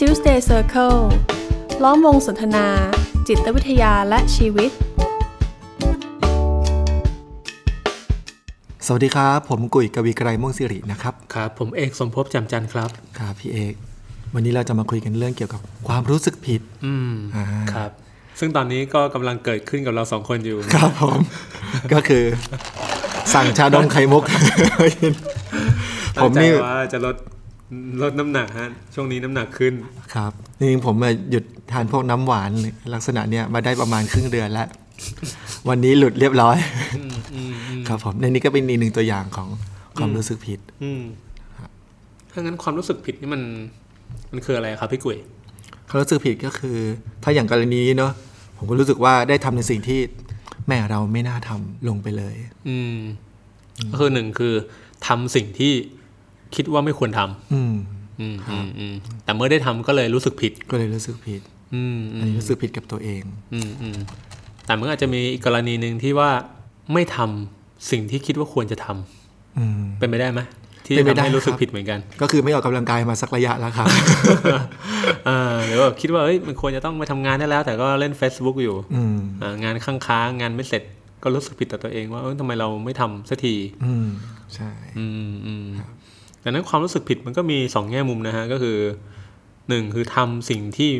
Tuesday Circle ล้อมวงสนทนา จิตวิทยาและชีวิต สวัสดีครับ ผมกุยกวีไกรม่วงสิรินะครับ ครับ ผมเอกสมภพจำจันทร์ครับ ครับพี่เอก วันนี้เราจะมาคุยกันเรื่องเกี่ยวกับความรู้สึกผิด อืมอ่าครับ ซึ่งตอนนี้ก็กำลังเกิดขึ้นกับเราสองคนอยู่ ครับผม ก็คือ สั่งชาดองไข่มุก ผมนี่ตั้งใจว่าจะลด ลดน้ำหนักฮะช่วงนี้น้ำหนักขึ้นครับจริงๆผมมาหยุดทานพวกน้ำหวานลักษณะเนี้ยมาได้ประมาณครึ่งเดือนแล้ววันนี้หลุดเรียบร้อยอืมอืมอืมครับผมในนี้ก็เป็นอีกหนึ่งตัวอย่างของความรู้สึกผิดอืมถ้างั้นความรู้สึกผิดนี่มัน มันคืออะไรครับพี่กุยความรู้สึกผิดก็คือ ถ้าอย่างกรณีนี้เนาะผมก็รู้สึกว่าได้ทำในสิ่งที่แม่เราไม่น่าทำลงไปเลย อืมก็คือหนึ่งคือทำสิ่งที่ คิดว่าไม่ควรทำอืมอืมอืมอืมแต่เมื่อได้ทำก็เลยรู้สึกผิด ก็เลยรู้สึกผิด อืมอือันมนี้รู้สึกผิดกับตัวเอง อืมอืมแต่มันอาจจะมีอีกกรณีหนึ่งที่ว่าไม่ทำสิ่งที่คิดว่าควรจะทำอืมเป็นไปได้ไหมที่เป็นไปทำได้ให้รู้สึกครับผิดเหมือนกัน ก็คือไม่ออกกำลังกายมาสักระยะแล้วครับอ่าหรือว่าคิดว่าเอ้ยมันควรจะต้องไปทำงานได้แล้ว แต่ก็เล่น Facebook อยู่อืมอ่างานค้างค้างๆงานไม่เสร็จก็รู้สึกผิดต่อตัวเองว่าเอ้ยทำไมเราไม่ทำสักทีอืมใช่อืมอืม ดังนั้นความรู้สึกผิดมันก็มีสองแง่มุมนะฮะก็คือหนึ่งคือทำสิ่งที่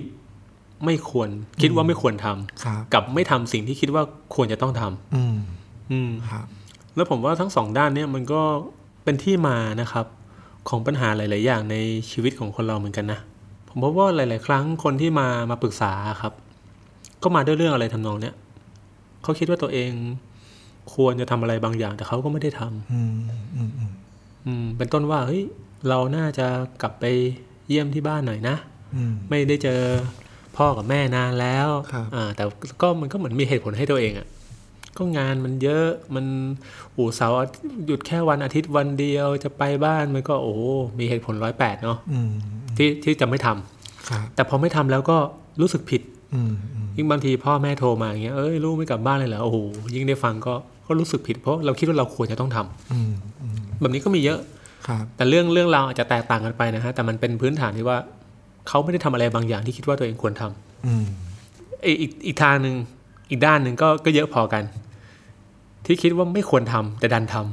ไม่ควรคิดว่าไม่ควรทำครับกับไม่ทำสิ่งที่คิดว่าควรจะต้องทำอืม อืมครับแล้วผมว่าทั้งสองด้านเนี่ยมันก็เป็นที่มานะครับ ของปัญหาหลาย ๆ อย่างในชีวิตของคนเราเหมือนกันนะผมพบว่าหลาย ๆ ครั้งคนที่มามาปรึกษาครับ ก็มาด้วยเรื่องอะไรทำนองเนี้ยเขาคิดว่าตัวเองควรจะทำอะไรบางอย่างแต่เขาก็ไม่ได้ทำอืมอืมอืมอืม เป็นต้นว่าเฮ้ยเราน่าจะกลับไปเยี่ยมที่บ้านหน่อยนะอืมไม่ได้เจอพ่อกับแม่นานแล้วครับอ่าแต่ก็มันก็เหมือนมีเหตุผลให้ตัวเองอะ่ะก็งานมันเยอะมันอู่เสาร์อาทิตย์หยุดแค่วันอาทิตย์วันเดียวจะไปบ้านมันก็โอ้โหมีเหตุผลร้อยแปดเนาะอืมที่ที่จะไม่ทำครับแต่พอไม่ทำแล้วก็รู้สึกผิดอืมอืมยิ่งบางทีพ่อแม่โทรมาอย่างเงี้ยเอ้ยลูกไม่กลับบ้านเลยเหรอโอ้โหยิ่งได้ฟังก็ก็รู้สึกผิดเพราะเราคิดว่าเราควรจะต้องทำอืมอืม แบบนี้ก็มีเยอะครับแต่เรื่องเรื่องราวอาจจะแตกต่างกันไปนะฮะแต่มันเป็นพื้นฐานที่ว่าเขาไม่ได้ทำอะไรบางอย่างที่คิดว่าตัวเองควรทำอืมไอ้อีกอีกทางหนึ่งอีกด้านหนึ่งก็ก็เยอะพอกัน ที่คิดว่าไม่ควรทำแต่ดันทำม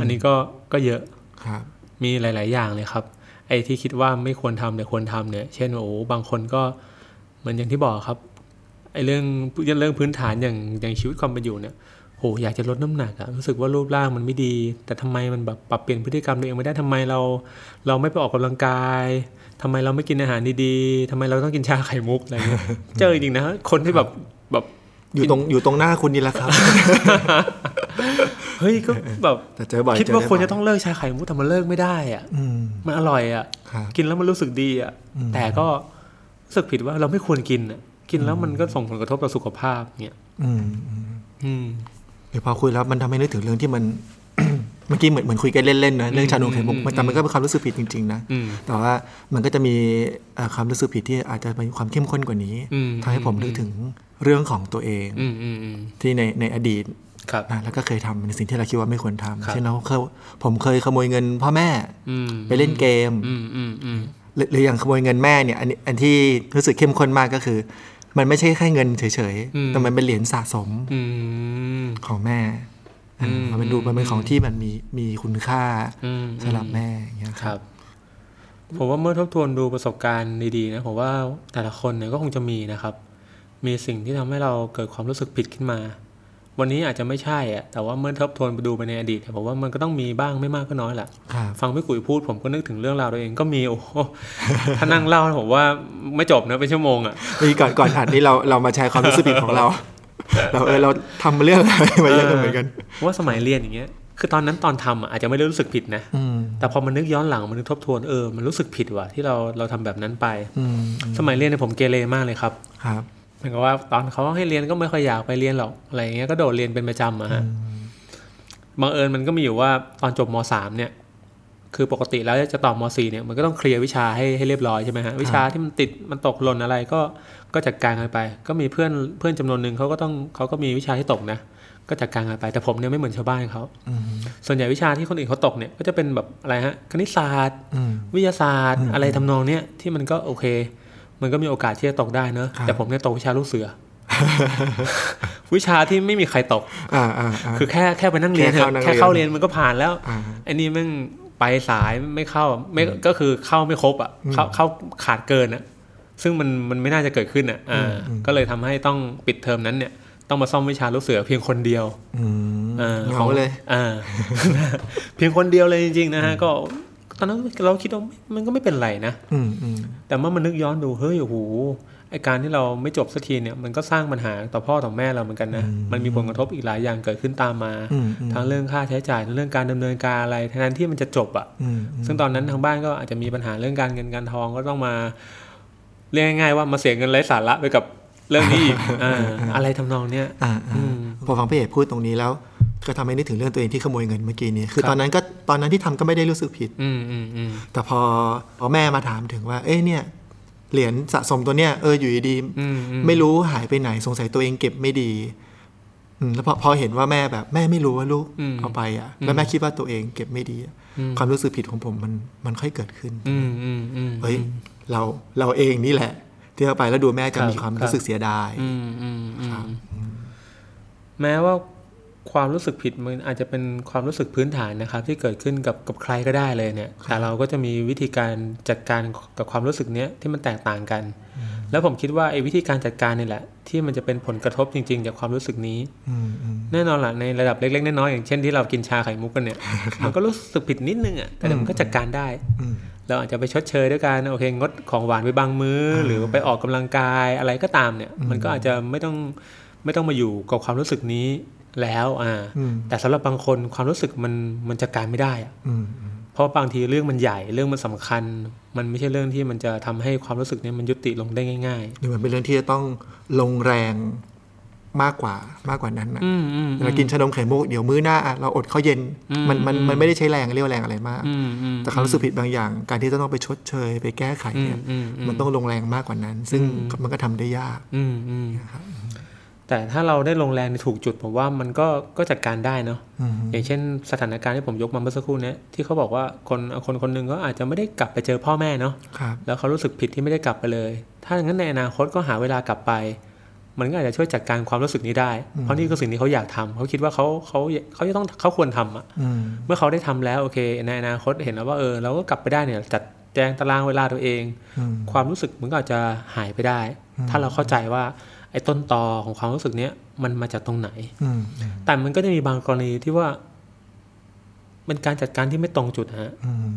อันนี้ก็ก็เยอะครับ มีหลาย ๆ อย่างเลยครับ ไอ้ที่คิดว่าไม่ควรทำแต่ควรทำเนี่ย เช่นว่าโอ้บางคนก็เหมือนอย่างที่บอกครับไอ้เรื่องเรื่องพื้นฐานอย่างอย่างชีวิตความเป็นอยู่เนี่ย โหอยากจะลดน้ำหนักอะรู้สึกว่ารูปร่างมันไม่ดี แต่ทำไมมันแบบปรับเปลี่ยนพฤติกรรมตัวเองไม่ได้ทำไมเรา เราไม่ไปออกกำลังกายทำไมเราไม่กินอาหารดีๆทำไมเราต้องกินชาไข่มุกอะไรเงี้ยเจอจริงๆนะคนที่แบบแบบอยู่ตรงอยู่ตรงหน้าคุณนี่แหละครับ เฮ้ยก็แบบแต่เจอบ่อยคิดเจอว่าได้ควรบ่ยจะต้องเลิกชาไข่มุกแต่มันเลิกไม่ได้อะอืมมันอร่อยอะครับกินแล้วมันรู้สึกดีอะอืมแต่ก็รู้สึกผิดว่าเราไม่ควรกินอะกินแล้วมันก็ส่งผลกระทบต่อสุขภาพเนี่ยอืมอืมอืมเดี๋ยวพอคุยแล้วมันทำให้นึกถึงเรื่องที่มันเมื่อกี้เหมือนเหมือนคุยกันเล่นๆนะเรื่องชานมไข่มุกอืมมันแต่มันก็เป็นความรู้สึกผิดจริงๆนะอืมแต่ว่ามันก็จะมีเอ่อความรู้สึกผิดที่อาจจะมีความเข้มข้นกว่านี้อืมทำให้ผมนึกถึงเรื่องของตัวเองอืมอืมอืมที่ในในอดีตครับนะแล้วก็เคยทำในสิ่งที่เราคิดว่าไม่ควรครัทำบเช่นเราเคยผมเคยขโมยเงินพ่อแม่อืมไปเล่นเกมอืมอืมอืมหรือหรืออย่างขโมยเงินแม่เนี่ยอันนี้อันที่รู้สึกเข้มข้นมากก็คือ มันไม่ใช่แค่เงินเฉยๆ แต่มันเป็นเหรียญสะสมอืมของแม่อืมมันเป็นดูมันเป็นของที่มันมีมีคุณค่าอืมสำหรับแม่อย่างเงี้ยครับ ผมว่าเมื่อทบทวนดูประสบการณ์ดีๆนะผมว่าแต่ละคนเนี่ยก็คงจะมีนะครับ มีสิ่งที่ทำให้เราเกิดความรู้สึกผิดขึ้นมา วันนี้อาจจะไม่ใช่อะแต่ว่าเมื่อทบทวนไปดูไปในอดีตเนี่ยผมว่ามันก็ต้องมีบ้างไม่มากก็น้อยแหละครับฟังพี่กุยพูดผมก็นึกถึงเรื่องราวตัวเองก็มีโอ้โหถ้านั่งเล่าผมว่าไม่จบนะเป็นชั่วโมงอะมีก่อนก่อนอัดนี้เราเรามาแชร์ความรู้สึกผิดของเรา เราเออเราทำเรื่องอะไรมาเยอะกันเหมือนกันว่าสมัยเรียนอย่างเงี้ยคือตอนนั้นตอนทำอะอาจจะไม่ได้รู้สึกผิดนะอืมแต่พอมันนึกย้อนหลังมันนึกทบทวนเออมันรู้สึกผิดว่ะที่เราเราทำแบบนั้นไปอืมสมัยเรียนเนี่ยผมเกเรมากเลยครับครับ เหมือนกับว่าตอนเขาให้เรียนก็ไม่ค่อยอยากไปเรียนหรอกอะไรอย่างเงี้ยก็โดดเรียนเป็นประจำอะฮะบังเอิญมันก็มีอยู่ว่าตอนจบมสามเนี่ย คือปกติแล้วจะต่อมสี่เนี่ยมันก็ต้องเคลียร์วิชาให้ให้เรียบร้อยใช่ไหมฮะวิชาที่มันติดมันตกหล่นอะไรก็ก็จัดการกันไป ก็มีเพื่อนเพื่อนจำนวนหนึ่งเขาก็ต้องเขาก็มีวิชาที่ตกนะก็จัดการกันไปแต่ผมเนี่ยไม่เหมือนชาวบ้านเขาอืมส่วนใหญ่วิชาที่คนอื่นเขาตกเนี่ยก็จะเป็นแบบอะไรฮะคณิตศาสตร์อืมวิทยาศาสตร์อืมอะไรทำนองเนี้ยที่มันก็โอเค มันก็มีโอกาสที่จะตกได้เนอะครับแต่ผมเนี่ยตกวิชาลูกเสือ วิชาที่ไม่มีใครตกอ่าอ่าอ่าคือแค่แค่ไปนั่งเรียนเถแค่เข้านั่งเรียนอะแค่เข้าเรียนมันก็ผ่านแล้วอ่าไอ้นี่แม่งไปสายไม่เข้าไม่ก็คือเข้าไม่ครบอะเข้าเข้าขาดเกินอะซึ่งมันมันไม่น่าจะเกิดขึ้นอะอ่าก็เลยทำให้ต้องปิดเทอมนั้นเนี่ยต้องมาซ่อมวิชาลูกเสือเพียงคนเดียวอืมอ่าเหงาเลยอ่าเพียงคนเดียวเลยจริงๆนะฮะก็ ตอนนั้นเราคิดว่ามันก็ไม่เป็นไรนะอืมอืมแต่เมื่อมันนึกย้อนดูเฮ้ยโอ้โหไอการที่เราไม่จบสักทีเนี่ยมันก็สร้างปัญหาต่อพ่อต่อแม่เราเหมือนกันนะมันมีผลกระทบอีกหลายอย่างเกิดขึ้นตามมาอืมอืมทั้งเรื่องค่าใช้จ่ายทั้งเรื่องการดำเนินการอะไรแทนที่มันจะจบอะอืมซึ่งตอนนั้นทางบ้านก็อาจจะมีปัญหาเรื่องการเงินการทองก็ต้องมาเรียกง่ายๆว่ามาเสียเงินไร้สาระไปกับเรื่องนี้อีกอ่าอะไรทำนองเนี้ยอ่าอ่าอืมพอฟังพี่เอกพูดตรงนี้แล้ว ก็ทำให้นึกถึงเรื่องตัวเองที่ขโมยเงินเมื่อกี้นี้คือครับตอนนั้นก็ตอนนั้นที่ทำก็ไม่ได้รู้สึกผิดอืมอืมอืมแต่พอพอแม่มาถามถึงว่า เอ้ยเนี่ยเหรียญสะสมตัวเนี้ยเอออยู่ดีๆอืมอืมไม่รู้หายไปไหนสงสัยตัวเองเก็บไม่ดีอืมแล้วพอพอเห็นว่าแม่แบบแม่ไม่รู้ว่าลูกอืมเอาไปอะ แล้วแม่คิดว่าตัวเองเก็บไม่ดีอะอืมความรู้สึกผิดของผมมันมันค่อยเกิดขึ้นอืมอืมอืมเฮ้ยเราเราเองนี่แหละ ที่เอาไปแล้วดูแม่จะครับมีความครับรู้สึกเสียดายอืมอืมอืมแม้ว่า ความรู้สึกผิดมันอาจจะเป็นความรู้สึกพื้นฐานนะครับ ที่เกิดขึ้นกับกับใครก็ได้เลยเนี่ยแต่เราก็จะมีวิธีการจัดการกับความรู้สึกเนี้ยที่มันแตกต่างกัน แล้วผมคิดว่าไอ้วิธีการจัดการนี่แหละ ที่มันจะเป็นผลกระทบจริง ๆ จากความรู้สึกนี้อืมอืมแน่นอนล่ะในระดับเล็กๆน้อยๆอย่างเช่นที่เรากินชาไข่มุกกันเนี่ยมันก็รู้สึกผิดนิดนึงอะแต่เดี๋ยวมันก็จัดการได้อืมเราอาจจะไปชดเชยด้วยการโอเคงดของหวานไปบางมือ้อ หรือไปออกกำลังกายอะไรก็ตามเนี่ย มันก็อาจจะไม่ต้องไม่ต้องมาอยู่กับความรู้สึกนี้ แล้วอ่าอืมแต่สำหรับบางคนความรู้สึกมันมันจัดการไม่ได้อะอืมอืมเพราะบางทีเรื่องมันใหญ่เรื่องมันสำคัญ มันไม่ใช่เรื่องที่มันจะทำให้ความรู้สึกเนี้มันยุติลงได้ง่ายนี่มันเป็นเรื่องที่จะต้องลงแรงมากกว่ามากกว่านั้นนะๆอืมอืมเรากินชานมไข่มุกเดี๋ยวมื้อหน้าอะเราอดข้าวเย็นอืมมันมันอืมมันไม่ได้ใช้แรงเรียกว่าแรงอะไรมากอืมอืมแต่ความรู้สึกผิดบางอย่าง การที่จะต้องไปชดเชย ไปแก้ไขอืมเนี่ยอืมอืมมันต้องลงแรงมากกว่านั้น ซึ่งมันก็ทำได้ยากอืมอืมนะครับ แต่ถ้าเราได้ลงแรงในถูกจุดผมว่ามันก็ก็จัดการได้เนาะอืมอย่างเช่นสถานการณ์ที่ผมยกมาเมื่อสักครู่เนี้ยที่เขาบอกว่าคนคนคนหนึ่งก็อาจจะไม่ได้กลับไปเจอพ่อแม่เนาะครับแล้วเขารู้สึกผิดที่ไม่ได้กลับไปเลย ถ้าอย่างนั้นในอนาคตก็หาเวลากลับไป มันก็อาจจะช่วยจัดการความรู้สึกนี้ได้ เพราะนี่คือสิ่งที่เขาอยากทำเขาคิดว่าเขาเขาเขาจะต้องเขาควรทำอะอืมเมื่อเขาได้ทำแล้วโอเค ในอนาคตเห็นแล้วว่าเออเราก็กลับไปได้เนี่ยจัดแจงตารางเวลาตัวเองอืมความรู้สึกมันก็อาจจะหายไปได้ ถ้าเราเข้าใจว่าไอ้ต้นตอของความรู้สึกเนี้ยมันมาจากตรงไหนอืมอืมแต่มันก็จะมีบางกรณีที่ว่า เป็นการจัดการที่ไม่ตรงจุดฮะอืม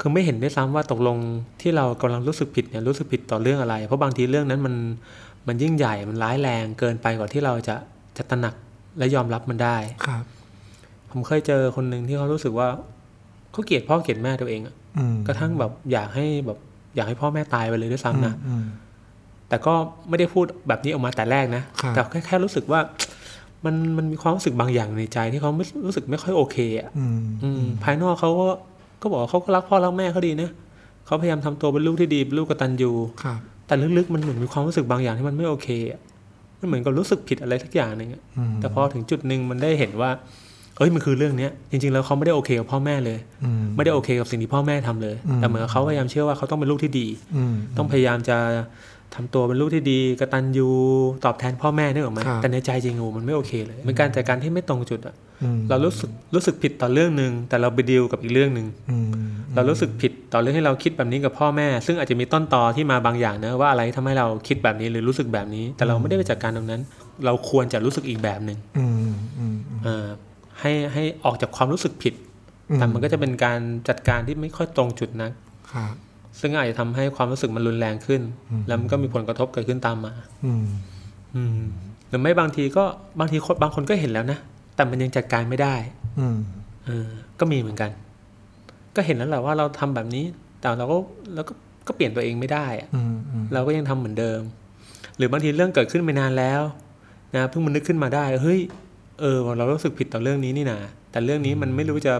คือไม่เห็นด้วยซ้ำว่าตกลงที่เรากำลังรู้สึกผิดเนี่ยรู้สึกผิดต่อเรื่องอะไร เพราะบางทีเรื่องนั้นมันมันยิ่งใหญ่มันร้ายแรงเกินไปกว่าที่เราจะจะตระหนักและยอมรับมันได้ครับ ผมเคยเจอคนหนึ่งที่เขารู้สึกว่าเขาเกลียดพ่อเกลียดแม่ตัวเองอะอืมกระทั่งแบบอยากให้แบบ อยากให้พ่อแม่ตายไปเลยด้วยซ้ำนะอืม แต่ก็ไม่ได้พูดแบบนี้ออกมาแต่แรกนะครับแต่แค่แค่รู้สึกว่ามันมันมีความรู้สึกบางอย่างในใจที่เขาไม่รู้สึกไม่ค่อยโอเคอะอืมอืมภายนอกเขาก็ก็บอกว่าเขาก็รักพ่อรักแม่เขาดีนะเขาพยายามทำตัวเป็นลูกที่ดีเป็นลูกกตัญญูครับแต่ลึกๆมันเหมือนมีความรู้สึกบางอย่างที่มันไม่โอเคอะมันเหมือนกับรู้สึกผิดอะไรสักอย่างหนึ่งอะอืมแต่พอถึงจุดหนึ่งมันได้เห็นว่าเอ้ยมันคือเรื่องเนี้ยจริงๆแล้วเขาไม่ได้โอเคกับพ่อแม่เลยอืมไม่ได้โอเคกับสิ่งที่พ่อแม่ทำเลยอืมแต่เหมือนกับเขาพยายามเชื่อว่าเขาต้องเป็นลูกที่ดีอืมต้องพยายามจะ ทำตัวเป็นลูกที่ดีกตัญญูตอบแทนพ่อแม่นึกออกไหมครับแต่ในใจจริงโอ้มันไม่โอเคเลยเป็นการจัดการที่ไม่ตรงจุดอะอืมเรารู้สึกรู้สึกผิดต่อเรื่องหนึ่งแต่เราไปดีลกับอีกเรื่องหนึ่งอืมเรารู้สึกผิดต่อเรื่องที่เราคิดแบบนี้กับพ่อแม่ ซึ่งอาจจะมีต้นตอที่มาบางอย่างนะว่าอะไรทำให้เราคิดแบบนี้หรือรู้สึกแบบนี้ แต่เราไม่ได้ไปจัดการตรงนั้น เราควรจะรู้สึกอีกแบบหนึ่งอืมอืมอ่าให้ให้ออกจากความรู้สึกผิดอืมแต่มันก็จะเป็นการจัดการที่ไม่ค่อยตรงจุดนักครับ ซึ่งอาจจะทำให้ความรู้สึกมันรุนแรงขึ้น แล้วมันก็มีผลกระทบเกิดขึ้นตามมา อืมอืมหรือไม่บางทีก็บางทีคนบางคนก็เห็นแล้วนะ แต่มันยังจัดการไม่ได้ อืมเออก็มีเหมือนกัน ก็เห็นแล้วแหละว่าเราทำแบบนี้ แต่เราก็เราก็ก็เปลี่ยนตัวเองไม่ได้อะอืมอืมเราก็ยังทำเหมือนเดิม หรือบางทีเรื่องเกิดขึ้นไปนานแล้วนะเพิ่งมันนึกขึ้นมาได้เฮ้ยเออเรารู้สึกผิดต่อเรื่องนี้นี่นาแต่เรื่องนี้มันไม่รู้จะ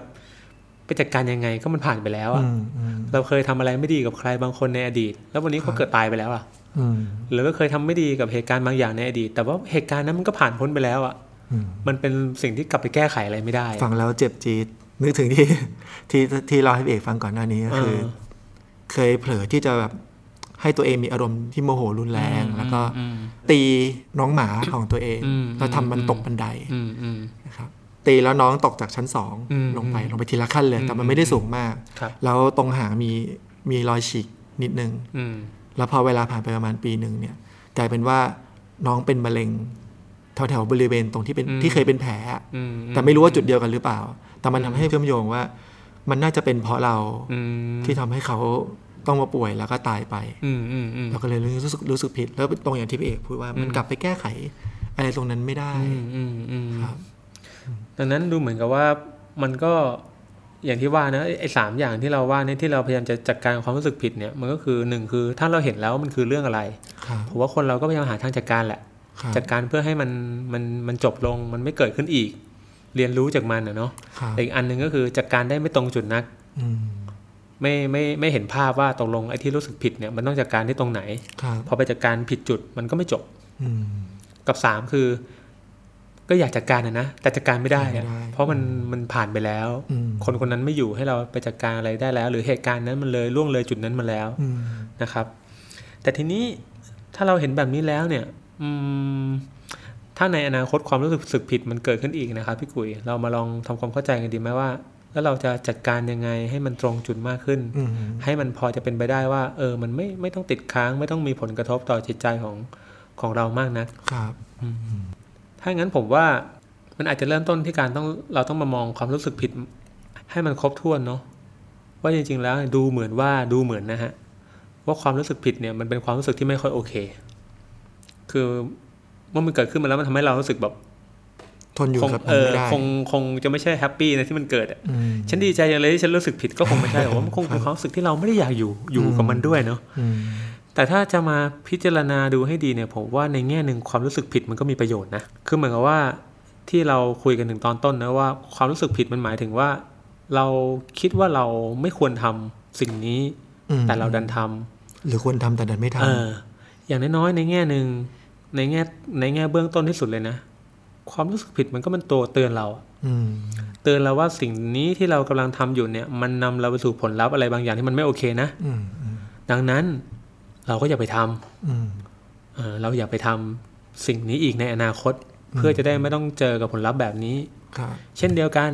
ไปจัดการยังไงก็มันผ่านไปแล้วอะอืมอืมเราเคยทำอะไรไม่ดีกับใครบางคนในอดีต แล้ววันนี้เขาเกิดตายไปแล้วอะอืมหรือว่าเคยทำไม่ดีกับเหตุการณ์บางอย่างในอดีต แต่ว่าเหตุการณ์นั้นมันก็ผ่านพ้นไปแล้วอะอืมมันเป็นสิ่งที่กลับไปแก้ไขอะไรไม่ได้อะฟังแล้วเจ็บจี๊ดนึกถึงที่ที่ที่เราให้พี่เอกฟังก่อนหน้านี้ก็คือเออเคยเผลอที่จะแบบให้ตัวเองมีอารมณ์ที่โมโหรุนแรง แล้วก็อืมตีน้องหมาของตัวเองอืมแล้วทำมันอืมตกบันไดอืมอืมนะครับ ตีแล้วน้องตกจากชั้นสองอืมลงไปลงไปทีละขั้นเลย แต่อืมันมไม่ได้สูงมากครับแล้วตรงหางมีมีรอยฉีกนิดนึงอืมแล้วพอเวลาผ่านไปประมาณปีหนึ่งเนี่ยกลายเป็นว่าน้องเป็นมะเร็งแถวๆบริเวณตรงที่เป็นอืมที่เคยเป็นแผลอะอืมแต่ไม่รู้ว่าจุดเดียวกันหรือเปล่า แต่มันทำให้เชื่อมโยงว่า มันน่าจะเป็นเพราะเราอืมที่ทำให้เขาต้องมาป่วยแล้วก็ตายไปอืมอืมอืมเราก็เลยรู้สึกรู้สึกผิด แล้วตรงอย่างที่พี่เอกพูดว่ามันอืมกลับไปแก้ไขอะไรตรงนั้นไม่ได้อืมอืมอืมครับ ดังนั้นดูเหมือนกับว่ามันก็อย่างที่ว่านะไอ้ไอ้สามอย่างที่เราว่าเนี่ยที่เราพยายามจะจัดการความรู้สึกผิดเนี่ยมันก็คือหนึ่งคือถ้าเราเห็นแล้วมันคือเรื่องอะไรครับผมว่าคนเราก็พยายามหาทางจัดการแหละครับจัดการเพื่อให้มันมันมันจบลงมันไม่เกิดขึ้นอีก เรียนรู้จากมันนะเนาะครับแต่อีกอันหนึ่งก็คือจัดการได้ไม่ตรงจุดนักอืมไม่ไม่ไม่เห็นภาพว่าตกลงไอ้ที่รู้สึกผิดเนี่ยมันต้องจัดการที่ตรงไหนครับพอไปจัดการผิดจุดมันก็ไม่จบอืมกับสามคือ ก็อยากจัดการนะนะแต่จัดการไม่ได้อะไม่ได้เพราะมันมันผ่านไปแล้วอืมคนคนนั้นไม่อยู่ให้เราไปจัดการอะไรได้แล้ว หรือเหตุการณ์นั้นมันเลยล่วงเลยจุดนั้นมาแล้วอืมนะครับ แต่ทีนี้ถ้าเราเห็นแบบนี้แล้วเนี่ยอืมถ้าในอนาคตความรู้สึกสึกผิดมันเกิดขึ้นอีกนะครับพี่กุยเรามาลองทำความเข้าใจกันดีไหมว่า แล้วเราจะจัดการยังไงให้มันตรงจุดมากขึ้นอืมให้มันพอจะเป็นไปได้ว่า เออ มันไม่ไม่ต้องติดค้าง ไม่ต้องมีผลกระทบต่อจิตใจของของเรามากนักครับ ถ้างั้นผมว่ามันอาจจะเริ่มต้นที่การต้องเราต้องมามองความรู้สึกผิด ให้มันครบถ้วนเนาะว่าจริง ๆ แล้วดูเหมือนว่าดูเหมือนนะฮะว่าความรู้สึกผิดเนี่ยมันเป็นความรู้สึกที่ไม่ค่อยโอเค คือเมื่อมันเกิดขึ้นมาแล้วมันทำให้เรารู้สึกแบบทนอยู่คงกับมัเอนอไม่ได้คงคงจะไม่ใช่แฮปปี้นะที่มันเกิดอะอืมฉันดีใจอย่างเลยที่ฉันรู้สึกผิดก็คงไม่ใช่หรอกว่ามันคงเป็นความรู้สึกที่เราไม่ได้อยากอยู่อยู่กับมันด้วยเนาะอืม แต่ถ้าจะมาพิจารณาดูให้ดีเนี่ยผมว่าในแง่หนึ่งความรู้สึกผิดมันก็มีประโยชน์นะ คือเหมือนกับว่าที่เราคุยกันถึงตอนต้นนะว่าความรู้สึกผิดมันหมายถึงว่า เราคิดว่าเราไม่ควรทำสิ่งนี้อืมแต่เราดันทำหรือควรทำแต่ดันไม่ทเอออย่างน้อยๆในแง่หนึ่งในแง่ในแง่เบื้องต้นที่สุดเลยนะ ความรู้สึกผิดมันก็เป็นตัวเตือนเราอะำอืมเตือนเราว่าสิ่งนี้ที่เรากำลังทำอยู่เนี่ย มันนำเราไปสู่ผลลัพธ์อะไรบางอย่างที่มันไม่โอเคนะอืมอืมดังนั้น เราก็อย่าไปทำอืมเออเราอย่าไปทำสิ่งนี้อีกในอนาคต เพื่อจะได้ไม่ต้องเจอกับผลลัพธ์แบบนี้ครับเช่นเดียวกัน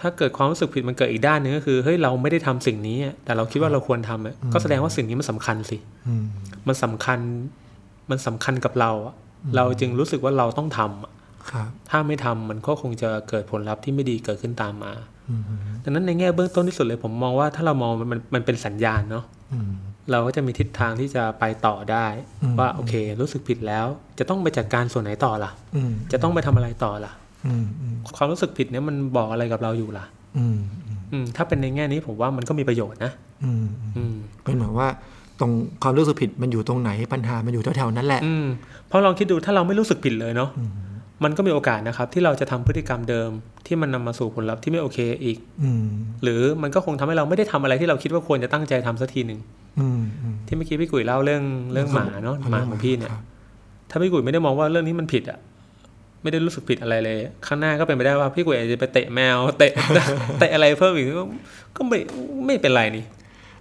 ถ้าเกิดความรู้สึกผิดมันเกิดอีกด้านหนึ่งก็คือเฮ้ยเราไม่ได้ทำสิ่งนี้อะแต่เราคิดว่าเราควรทำอะก็แสดงว่าสิ่งนี้มันสำคัญสิอืมมันสำคัญมันสำคัญกับเราอะเราจึงรู้สึกว่าเราต้องทำอะครับถ้าไม่ทำมันก็คงจะเกิดผลลัพธ์ที่ไม่ดีเกิดขึ้นตามมาอืมดังนั้นในแง่เบื้องต้นที่สุดเลยผมมองว่าถ้าเรามองมันมันมันเป็นสัญญาณเนาะอืม เราก็จะมีทิศทางที่จะไปต่อได้อืมว่าโอเค รู้สึกผิดแล้ว จะต้องไปจัดการส่วนไหนต่อล่ะอืมจะต้องไปทำอะไรต่อล่ะอืมอืมความรู้สึกผิดเนี่ยมันบอกอะไรกับเราอยู่ล่ะอืมอืมอืมถ้าเป็นในแง่นี้ผมว่ามันก็มีประโยชน์นะอืมอืมเป็นเหมือนว่าตรงความรู้สึกผิดมันอยู่ตรงไหนปัญหามันอยู่แถวๆนั้นแหละอืมเพราะลองคิดดูถ้าเราไม่รู้สึกผิดเลยเนาะมันก็มีโอกาสนะครับ ที่เราจะทำพฤติกรรมเดิมที่มันนำมาสู่ผลลัพธ์ที่ไม่โอเคอีกอืมหรือมันก็คงทำให้เราไม่ได้ทำอะไรที่เราคิดว่าควรจะตั้งใจทำสักทีหนึ่งอืมอืม ที่เมื่อกี้พี่กุ๋ยเล่าเรื่องเรื่องหมาเนาะหมาของพี่เนี่ยครับถ้าพี่กุ๋ยไม่ได้มองว่าเรื่องนี้มันผิดอะไม่ได้รู้สึกผิดอะไรเลย ข้างหน้าก็เป็นไปได้ว่าพี่กุ๋ยอาจจะไปเตะแมวเตะเตะอะไรเพิ่มอีกก็ก็ไม่ไม่เป็นไรนี่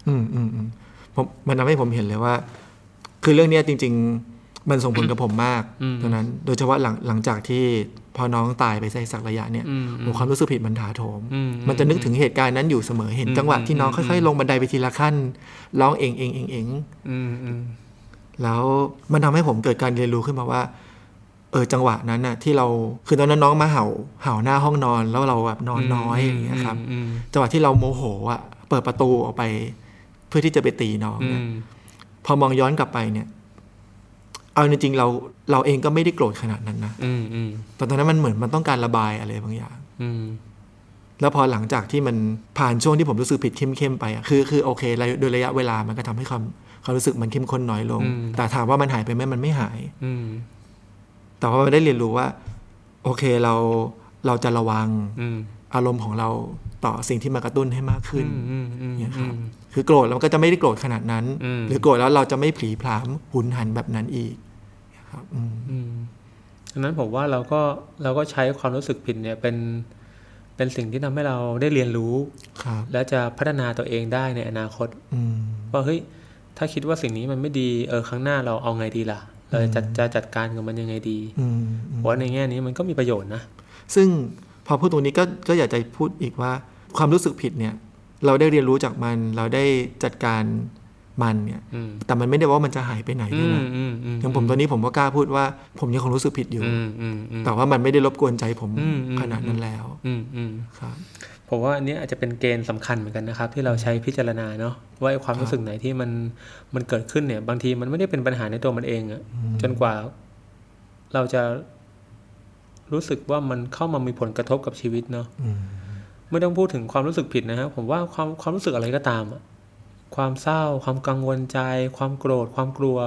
อืมอืมอืมผมมันทำให้ผมเห็นเลยว่า คือเรื่องเนี้ยจริง ๆ มันส่งผลกับผมมากอืมตอนนั้น โดยเฉพาะหลังหลังจากที่ พอน้องตายไปสักระยะเนี่ยอืมโอ้ความรู้สึกผิดมันถาโถมอืมันจะนึกถึงเหตุการณ์นั้นอยู่เสมอเห็นอืมจังหวะที่น้องอืมค่อยๆ ลงบันไดไปทีละขั้นร้องเองเองเองเองอืมอืมแล้วมันทำให้ผมเกิดการเรียนรู้ขึ้นมาว่า เออจังหวะนั้นน่ะ ที่เราคือตอนนั้นน้องมาเห่าเห่าหน้าห้องนอนแล้วเราแบบนอนน้อยอย่างเงี้ยครับอืมจังหวะที่เราโมโหอะเปิดประตูออกไป เพื่อที่จะไปตีน้องอืเนี่ยมพอมองย้อนกลับไปเนี่ย เอาจริงๆเราเราเองก็ไม่ได้โกรธขนาดนั้นนะอืมอืมแต่ตอนนั้นมันเหมือนมันต้องการระบายอะไรบางอย่างอืมแล้วพอหลังจากที่มันผ่านช่วงที่ผมรู้สึกผิดเข้มๆไปอะคือคือโอเคระยะโดยระยะเวลามันก็ทำให้ความความรู้สึกมันเข้มข้นน้อยลง แต่ถามว่ามันหายไปไหมมันไม่หาย อืมแต่ว่ามันได้เรียนรู้ว่า โอเคเราเราจะระวังอืมอารมณ์ของเราต่อสิ่งที่มากระตุ้นให้มากขึ้นอืมอืมเนี่ยคอืรับมคือโกรธแล้วก็จะไม่ได้โกรธขนาดนั้นอืมหรือโกรธแล้วเราจะไม่ผลีผลามหุนหันแบบนั้นอีก ครับอืมอืมดังนั้นผมว่าเราก็เราก็ใช้ความรู้สึกผิดเนี่ยเป็นเป็นสิ่งที่ทำให้เราได้เรียนรู้ครับและจะพัฒนาตัวเองได้ในอนาคต อืมว่าเฮ้ยถ้าคิดว่าสิ่งนี้มันไม่ดีเออครั้งหน้าเราเอาไงดีล่ะ เราจะจะจัดการกับมันยังไงดีอืมอืมเพราะว่าในแง่นี้มันก็มีประโยชน์นะ ซึ่งพอพูดตรงนี้ก็ก็อยากจะพูดอีกว่า ความรู้สึกผิดเนี่ย เราได้เรียนรู้จากมัน เราได้จัดการ มันเนี่ยอืมแต่มันไม่ได้ว่ามันจะหายไปไหนอืด้วยมนะอืมอืมอย่างผมตอนนี้ผมก็กล้าพูดว่า ผมยังคงรู้สึกผิดอยู่อืมอืมอืมแต่ว่ามันไม่ได้รบกวนใจผมอืมอืมขนาดนั้นแล้วอืมอืมครับผมว่าอันนี้อาจจะเป็นเกณฑ์สำคัญเหมือนกันนะครับ ที่เราใช้พิจารณาเนาะว่าไอ้ความรู้สึกไหนที่มันมันเกิดขึ้นเนี่ย บางทีมันไม่ได้เป็นปัญหาในตัวมันเองอะจนกว่าเราจะรู้สึกว่ามันเข้ามามีผลกระทบกับชีวิตเนาะอืมไม่ต้องพูดถึงความรู้สึกผิดนะครับผมว่าความความรู้สึกอะไรก็ตามอะ ความเศร้า ความกังวลใจ ความโกรธ ความกลัว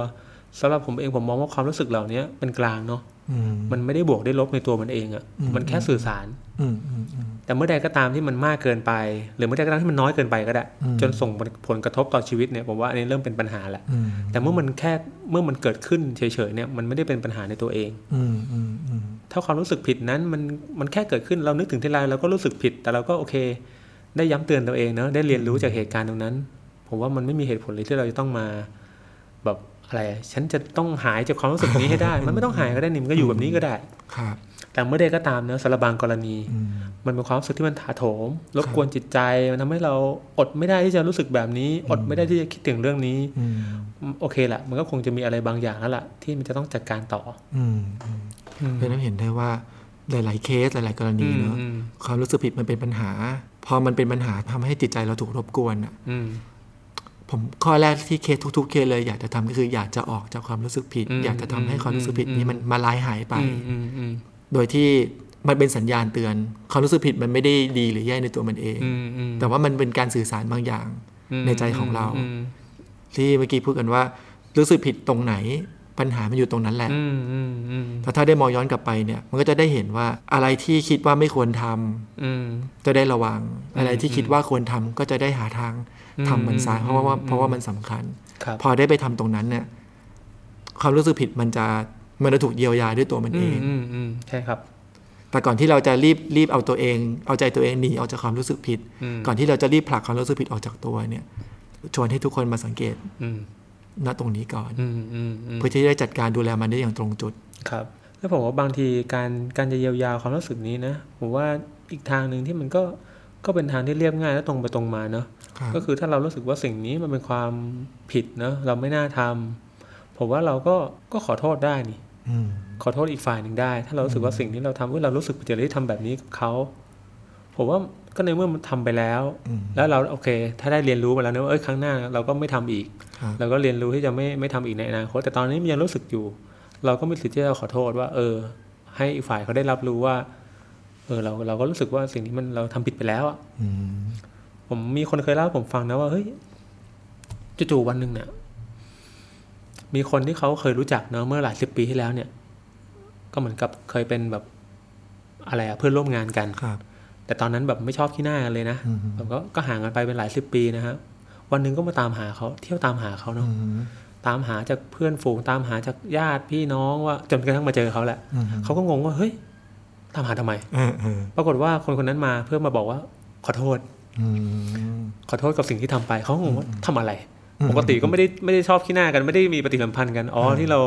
สำหรับผมเองผมมองว่าความรู้สึกเหล่านี้เป็นกลางเนาะอืมมันไม่ได้บวกได้ลบในตัวมันเองอะอืมมันแค่สื่อสารอืมอืมอืมแต่เมื่อใดก็ตามที่มันมากเกินไป หรือเมื่อใดก็ตามที่มันน้อยเกินไปก็ได้อืมจนส่งผลกระทบต่อชีวิตเนี่ยผมว่าอันนี้เริ่มเป็นปัญหาแหละอืมแต่เมื่อมันแค่เมื่อมันเกิดขึ้นเฉยๆเนี่ยมันไม่ได้เป็นปัญหาในตัวเองอืมอืมอืมถ้าความรู้สึกผิดนั้นมันมันแค่เกิดขึ้นเรานึกถึงทีไรเราก็รู้สึกผิด แต่เราก็โอเค ได้ย้ำเตือนตัวเองเนอะได้เรียนรู้จากเหตุการณ์ตรงนั้น ผมว่ามันไม่มีเหตุผลเลยที่เราจะต้องมา แบบอะไรอะฉันจะต้องหายจากความรู้สึกนี้ให้ได้ มันไม่ต้องหายก็ได้นี่มันก็อยู่แบบนี้ก็ได้ครับแต่เมื่อใดก็ตามเนอะสารบางกรณีอืมมันเป็นความรู้สึกที่มันถาโถมรบกวนจิตใจมันทำให้เราอดไม่ได้ที่จะรู้สึกแบบนี้ อดไม่ได้ที่จะคิดถึงเรื่องนี้อืมโอเคแหละมันก็คงจะมีอะไรบางอย่างแล้วล่ะ ที่มันจะต้องจัดการต่ออืมอืมเพราะฉะนั้นเห็นได้ว่าหลาย ๆ เคสหลาย ๆ กรณีเนอะอืมความรู้สึกผิดมันเป็นปัญหา พอมันเป็นปัญหาทำให้จิตใจเราถูกรบกวนอะอืม ผมข้อแรกที่เคสทุก ๆ เคสเลยอยากจะทำก็คืออยากจะออกจากความรู้สึกผิดอืมอยากจะทำให้ความรู้สึกผิดอืมนี้มันมาลายหายไปอืมอืมอืมโดยที่มันเป็นสัญญาณเตือน ความรู้สึกผิดมันไม่ได้ดีหรือแย่ในตัวมันเองอืมอืมแต่ว่ามันเป็นการสื่อสารบางอย่างในใจของเรามที่เมื่อกี้พูดกันว่า รู้สึกผิดตรงไหน ปัญหามันอยู่ตรงนั้นแหละอืมอืมอืมแต่ถ้าได้มองย้อนกลับไปเนี่ย มันก็จะได้เห็นว่าอะไรที่คิดว่าไม่ควรทำอืมจะได้ระวัง อะไรที่คิดว่าควรทำก็จะได้หาทางทำมันซะเพราะว่าเพราะว่ามันสำคัญครับพอได้ไปทำตรงนั้นเนี่ย ความรู้สึกผิดมันจะมันจะถูกเยียวยาด้วยตัวมันอืเอมงอืมอืมใช่ครับแต่ก่อนที่เราจะรีบรีบเอาตัวเอง เอาใจตัวเองหนีออกจากความรู้สึกผิดอืมก่อนที่เราจะรีบผลักความรู้สึกผิดออกจากตัวเนี่ย ชวนให้ทุกคนมาสังเกตอืม ณตรงนี้ก่อนอืมอืมอืมเพื่อที่จะได้จัดการดูแลมันได้อย่างตรงจุดครับ แล้วผมว่าบางทีการการจะเยียวยาความรู้สึกนี้นะผมว่าอีกทางหนึ่งที่มันก็ก็เป็นทางที่เรียบง่ายและตรงไปตรงมาเนาะครับก็คือถ้าเรารู้สึกว่าสิ่งนี้มันเป็นความผิดเนอะเราไม่น่าทำผมว่าเราก็ก็ขอโทษได้นี่อืมขอโทษอีกฝ่ายหนึ่งได้ ถ้าเรารู้สึกว่าสิ่งที่เราทำว่าเรารู้สึกผิดที่ทำแบบนี้กับเขา ผมว่าก็ในเมื่อมันทำไปแล้วอืมแล้วเราโอเค ถ้าได้เรียนรู้มาแล้วนะว่าเอ้ยครั้งหน้าเราก็ไม่ทำอีกครับเราก็เรียนรู้ที่จะไม่ไม่ทำอีกในอนาคตแต่ตอนนี้มันยังรู้สึกอยู่ เราก็มีสิทธิ์ที่จะขอโทษว่า เออ ให้อีกฝ่ายเขาได้รับรู้ว่า เออเราเราก็รู้สึกว่าสิ่งที่มันเราทำผิดไปแล้วอะอืมผมมีคนเคยเล่าให้ผมฟังนะว่าเฮ้ยจู่ๆวันหนึ่งเนี่ยมีคนที่เขาเคยรู้จักเนอะเมื่อหลายสิบปีที่แล้วเนี่ย ก็เหมือนกับเคยเป็นแบบอะไรอะเพื่อนร่วมงานกันครับ แต่ตอนนั้นแบบไม่ชอบขี้หน้ากันเลยนะอืมแบบก็ก็ห่างกันไปเป็นหลายสิบปีนะฮะวันหนึ่งก็มาตามหาเขาเที่ยวตามหาเขาอืเนาะมตามหาจากเพื่อนฝูงตามหาจากญาติพี่น้องว่าจนกระทั่งมาเจอเขาแหละอืมเขาก็งงว่าเฮ้ยตามหาทำไมเออเออปรากฏว่าคนคนนั้นมาเพื่อมาบอกว่าขอโทษอืมขอโทษกับสิ่งที่ทำไปเขาก็งงว่าทำอะไรอืมปกติก็ไม่ได้ไม่ได้ชอบขี้หน้ากันไม่ได้มีปฏิสัมพันธ์กันอ๋อที่เรา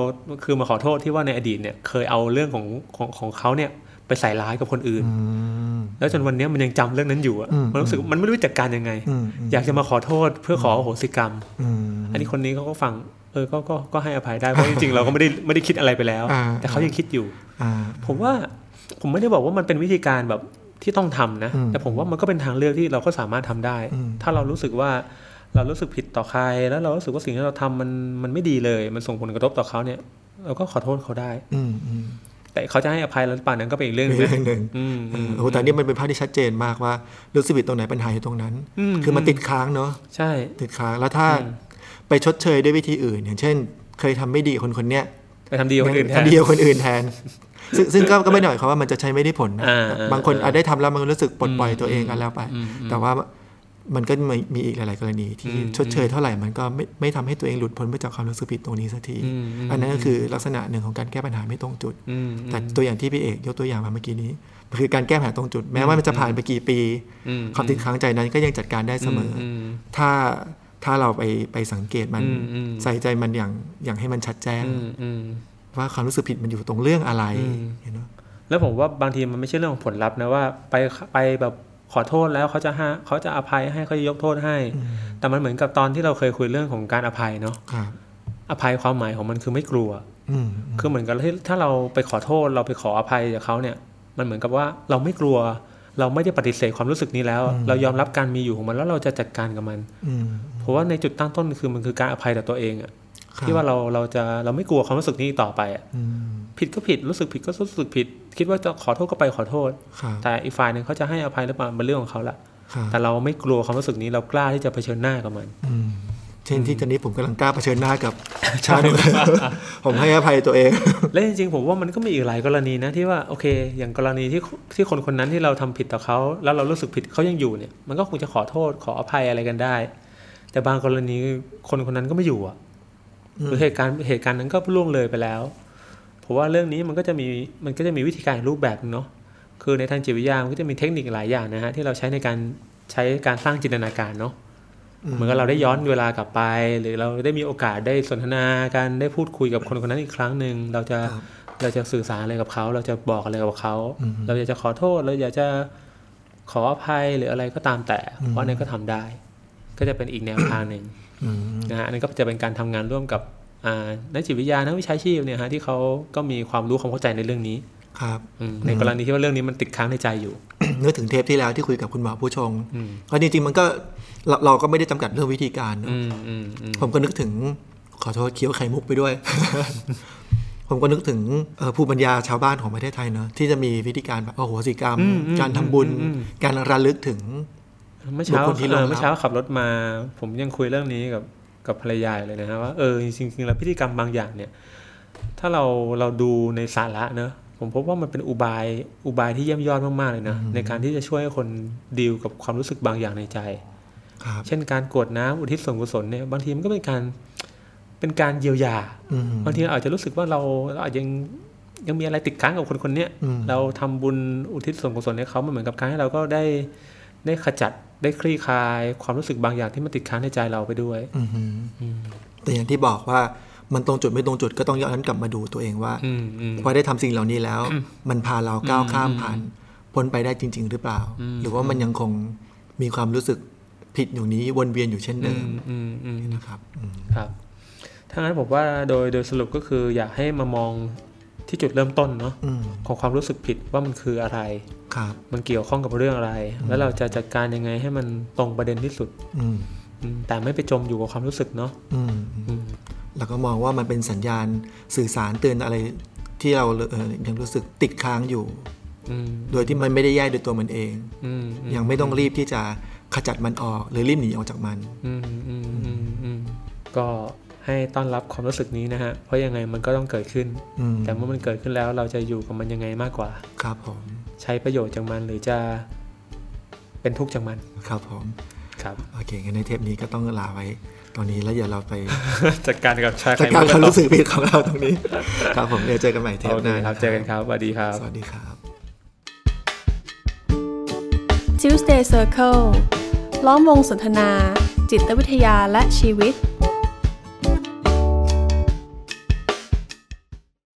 คือมาขอโทษที่ว่าในอดีตเนี่ยเคยเอาเรื่องของของของเขาเนี่ย ไปใส่ร้ายกับคนอื่นอืมแล้วจนวันเนี้ยมันยังจำเรื่องนั้นอยู่อะอืมมันรู้สึกมันไม่รู้จัดการยังไงอืมอยากจะมาขอโทษเพื่อขออโหสิกรรมอืมอันนี้คนนี้เขาก็ฟัง เออก็ก็ก็ให้อภัยได้เพราะจริงๆเราก็ไม่ได้ไม่ได้คิดอะไรไปแล้วอ่าแต่เขายังคิดอยู่อ่าผมว่าผมไม่ได้บอกว่ามันเป็นวิธีการแบบที่ต้องทำนะอืมแต่ผมว่ามันก็เป็นทางเลือกที่เราก็สามารถทำได้อืมถ้าเรารู้สึกว่าเรารู้สึกผิดต่อใคร แล้วเรารู้สึกว่าสิ่งที่เราทำมันมันไม่ดีเลย มันส่งผลกระทบต่อเขาเนี่ย เราก็ขอโทษเขาได้ อืมอืม แต่เขาจะให้อภัยหรือเปล่านั้นก็เป็นอีกเรื่องหนึงเรื่นะองหนึ่งอืมเออือมโอ้โหแต่นี่มันเป็นภาพที่ชัดเจนมากว่ารู้สึกผิดตรงไหนปัญหาอยู่ตรงนั้น คือมันติดค้างเนาะใช่ติดค้างแล้วถ้าอืมไปชดเชยด้วยวิธีอื่น อย่างเช่น เคยทำไม่ดีกับคนคนเนี้ยไปทำดีกับคนอื่นแทนทำดีกับคนอื่นแทน ซึ่งซึ่งก็ก็ไม่ได้หน่อยความว่ามันจะใช้ไม่ได้ผลนะอ่าอ่าบางคนอาจได้ทำแล้วมันรู้สึกปลดปล่อยตัวเองกันแล้วไปอืมอืมแต่ว่า มันก็มีมีอีกหลาย ๆ กรณีที่ชดเชยเท่าไหร่มันก็ไม่ไม่ทำให้ตัวเองหลุดพ้นไปจากความรู้สึกผิดตรงนี้สักที อันนั้นก็คือลักษณะหนึ่งของการแก้ปัญหาไม่ตรงจุด แต่ตัวอย่างที่พี่เอกยกตัวอย่างมาเมื่อกี้นี้คือการแก้ปัญหาตรงจุด แม้ว่ามันจะผ่านไปกี่ปีความติดค้างใจนั้นก็ยังจัดการได้เสมออถ้าถ้าเราไปไปสังเกตมันใส่ใจมันอย่างอย่างให้มันชัดแจ้งว่าความรู้สึกผิดมันอยู่ตรงเรื่องอะไรเห็นไหมแล้วผมว่าบางทีมันไม่ใช่เรื่องของผลลัพธ์นะว่าไปไปแบบ ขอโทษแล้วเขาจะให้เขาจะอภัยให้เขาจะยกโทษให้ แต่มันเหมือนกับตอนที่เราเคยคุยเรื่องของการอภัยเนาะอภัยความหมายของมันคือไม่กลัวคือเหมือนกับที่ถ้าเราไปขอโทษเราไปขออภัยจากเขาเนี่ย มันเหมือนกับว่าเราไม่กลัว เราไม่ได้ปฏิเสธความรู้สึกนี้แล้ว เรายอมรับการมีอยู่ของมันแล้วเราจะจัดการกับมันเพราะว่าในจุดตั้งต้นคือมันคือการอภัยต่อตัวเองอะ ที่ว่าเราเราจะเราไม่กลัวความรู้สึกนี้ต่อไปอะผิดก็ผิดรู้สึกผิดก็รู้สึกผิด คิดว่าจะขอโทษก็ไปขอโทษ แต่อีกฝ่ายหนึ่งเขาจะให้อภัยหรือเปล่าเป็นเรื่องของเขาละแต่เราไม่กลัวความรู้สึกนี้เรากล้าที่จะเผชิญหน้ากับมันเช่นที่ตอนนี้ผมกำลังกล้าเผชิญหน้ากับชาติผมให้อภัยตัวเอง และจริงๆ ผมว่ามันก็มีอีกหลายกรณีนะที่ว่าโอเค อย่างกรณีที่ที่คนคนนั้นที่เราทำผิดต่อเขาแล้วเรารู้สึกผิดเขายังอยู่เนี่ย มันก็คงจะขอโทษขออภัยอะไรกันได้ แต่บางกรณีคนคนนั้นก็ไม่อยู่อะ หรือเหตุการณ์เหตุการณ์นั้นก็ล่วงเลยไปแล้วผมว่าเรื่องนี้มันก็จะมีมันก็จะมีวิธีการรูปแบบเนาะคือในทางจิตวิทยามันก็จะมีเทคนิคหลายอย่างนะฮะที่เราใช้ในการใช้การสร้างจินตนาการเนาะเหมือนกับเราได้ย้อนเวลากลับไป หรือเราได้มีโอกาสได้สนทนาการได้พูดคุยกับคนคนนั้นอีกครั้งหนึ่งเราจะเราจะสื่อสารอะไรกับเขา เราจะบอกอะไรกับเขา เราอยากจะขอโทษเราอยากจะขออภัยหรืออะไรก็ตามแต่เพราะนั้นก็ทำได้ ก็จะเป็นอีกแนวทางหนึ่ง นะฮะอันนี้ก็จะเป็นการทำงานร่วมกับนักจิตวิทยานักวิชาชีพเนี่ยฮะที่เขาก็มีความรู้ความเข้าใจในเรื่องนี้ครับในกรณีที่ว่าเรื่องนี้มันติดค้างในใจอยู่นึกถึงเทปที่แล้วที่คุยกับคุณหมอผู้ชงก็จริงๆมันก็เราเราก็ไม่ได้จำกัดเรื่องวิธีการผมก็นึกถึงขอโทษเคี้ยวไข่มุกไปด้วย ผมก็นึกถึงผู้บรรยาชาวบ้านของประเทศไทยเนอะที่จะมีวิธีการแบบโอ้โหสิกรรม การทำบุญ การระลึกถึง เมื่อเช้าเมื่อเช้าขับรถมา ผมยังคุยเรื่องนี้กับกับภรรยาเลยนะฮะว่าเออจริงๆแล้วพิธีกรรมบางอย่างเนี่ย ถ้าเราเราดูในสาระเนอะผมพบว่ามันเป็นอุบายอุบายที่เยี่ยมยอดมากๆเลยนะในการที่จะช่วยคนดีลกับความรู้สึกบางอย่างในใจเช่นการกวดน้ำอุทิศส่วนกุศลเนี่ยบางทีมันก็เป็นการเป็นการเยียวยาบางทีอาจจะรู้สึกว่าเราเราอาจยังยังมีอะไรติดค้างกับคนคนนี้เราทำบุญอุทิศส่วนกุศลให้เขามันเหมือนกับการให้เราก็ได้ได้ขจัด ได้คลี่คลาย ความรู้สึกบางอย่างที่มันติดค้างในใจเราไปด้วยแต่อย่างที่บอกว่ามันตรงจุดไม่ตรงจุดก็ต้องย้อนกลับมาดูตัวเองว่าพอได้ทำสิ่งเหล่านี้แล้ว มันพาเราก้าวข้ามผ่านพ้นไปได้จริง ๆ หรือเปล่า หรือว่ามันยังคงมีความรู้สึกผิดอยู่นี้วนเวียนอยู่เช่นเดิมนะครับครับถ้างั้นผมว่าโดยโดยสรุปก็คืออยากให้มามอง ที่จุดเริ่มต้นเนาะของความรู้สึกผิดว่ามันคืออะไรครับมันเกี่ยวข้องกับเรื่องอะไร แล้วเราจะจัดการยังไงให้มันตรงประเด็นที่สุดแต่ไม่ไปจมอยู่กับความรู้สึกเนาะแล้วก็มองว่ามันเป็นสัญญาณสื่อสารเตือนอะไรที่เราเยังรู้สึกติดค้างอยู่โดยที่มันไม่ได้แยกโดยตัวมันเองยังไม่ต้องรีบที่จะขจัดมันออก หรือรีบหนีออกจากมันก็ ให้ต้อนรับความรู้สึกนี้นะฮะ เพราะยังไงมันก็ต้องเกิดขึ้น แต่เมื่อมันเกิดขึ้นแล้วเราจะอยู่กับมันยังไงมากกว่า ครับผม ใช้ประโยชน์จากมันหรือจะเป็นทุกข์จากมัน ครับผม ครับ โอเค งั้นในเทปนี้ก็ต้องลาไว้ตอนนี้แล้วอย่าเราไปจัดการกับชาจัดการความรู้สึกผิดของเราตรงนี้ ครับผมเดี๋ยวเจอกันใหม่เทปหน้าครับ เจอกันครับ สวัสดีครับ สวัสดีครับ Tuesday Circle ล้อมวงสนทนา จิตวิทยาและชีวิต